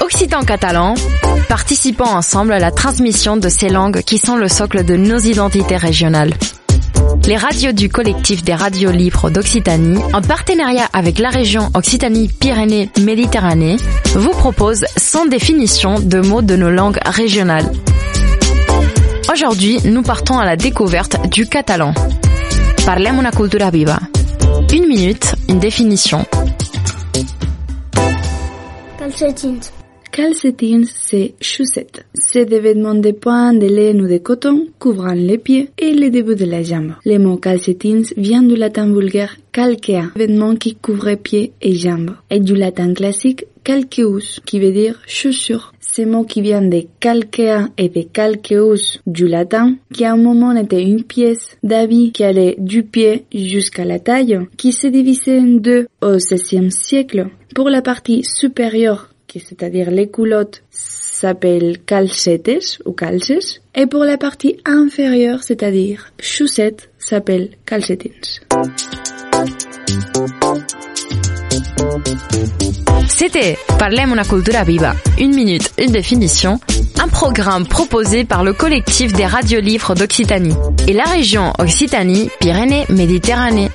Occitan catalan, participons ensemble à la transmission de ces langues qui sont le socle de nos identités régionales. Les radios du collectif des radios libres d'Occitanie, en partenariat avec la région Occitanie-Pyrénées-Méditerranée, vous proposent sans définition de mots de nos langues régionales. Aujourd'hui, nous partons à la découverte du catalan. Parlem cultura viva. Une minute, une définition. Calcetins. Calcetins, c'est chaussettes. C'est des vêtements de poing, de laine ou de coton couvrant les pieds et les débuts de la jambe. Le mot calcetins vient du latin vulgaire calcea, vêtement qui couvrait pieds et jambes, et du latin classique calceus, qui veut dire chaussure. Ce mot qui vient de calcea et de calceus du latin, qui à un moment était une pièce d'habit qui allait du pied jusqu'à la taille, qui s'est divisé en deux au XVIe siècle. Pour la partie supérieure c'est-à-dire les culottes, s'appellent calcetes ou calces, et pour la partie inférieure, c'est-à-dire chaussettes, s'appelle calcetins. C'était Parlem una cultura viva, une minute, une définition, un programme proposé par le collectif des radiolivres d'Occitanie. Et la région Occitanie-Pyrénées-Méditerranée.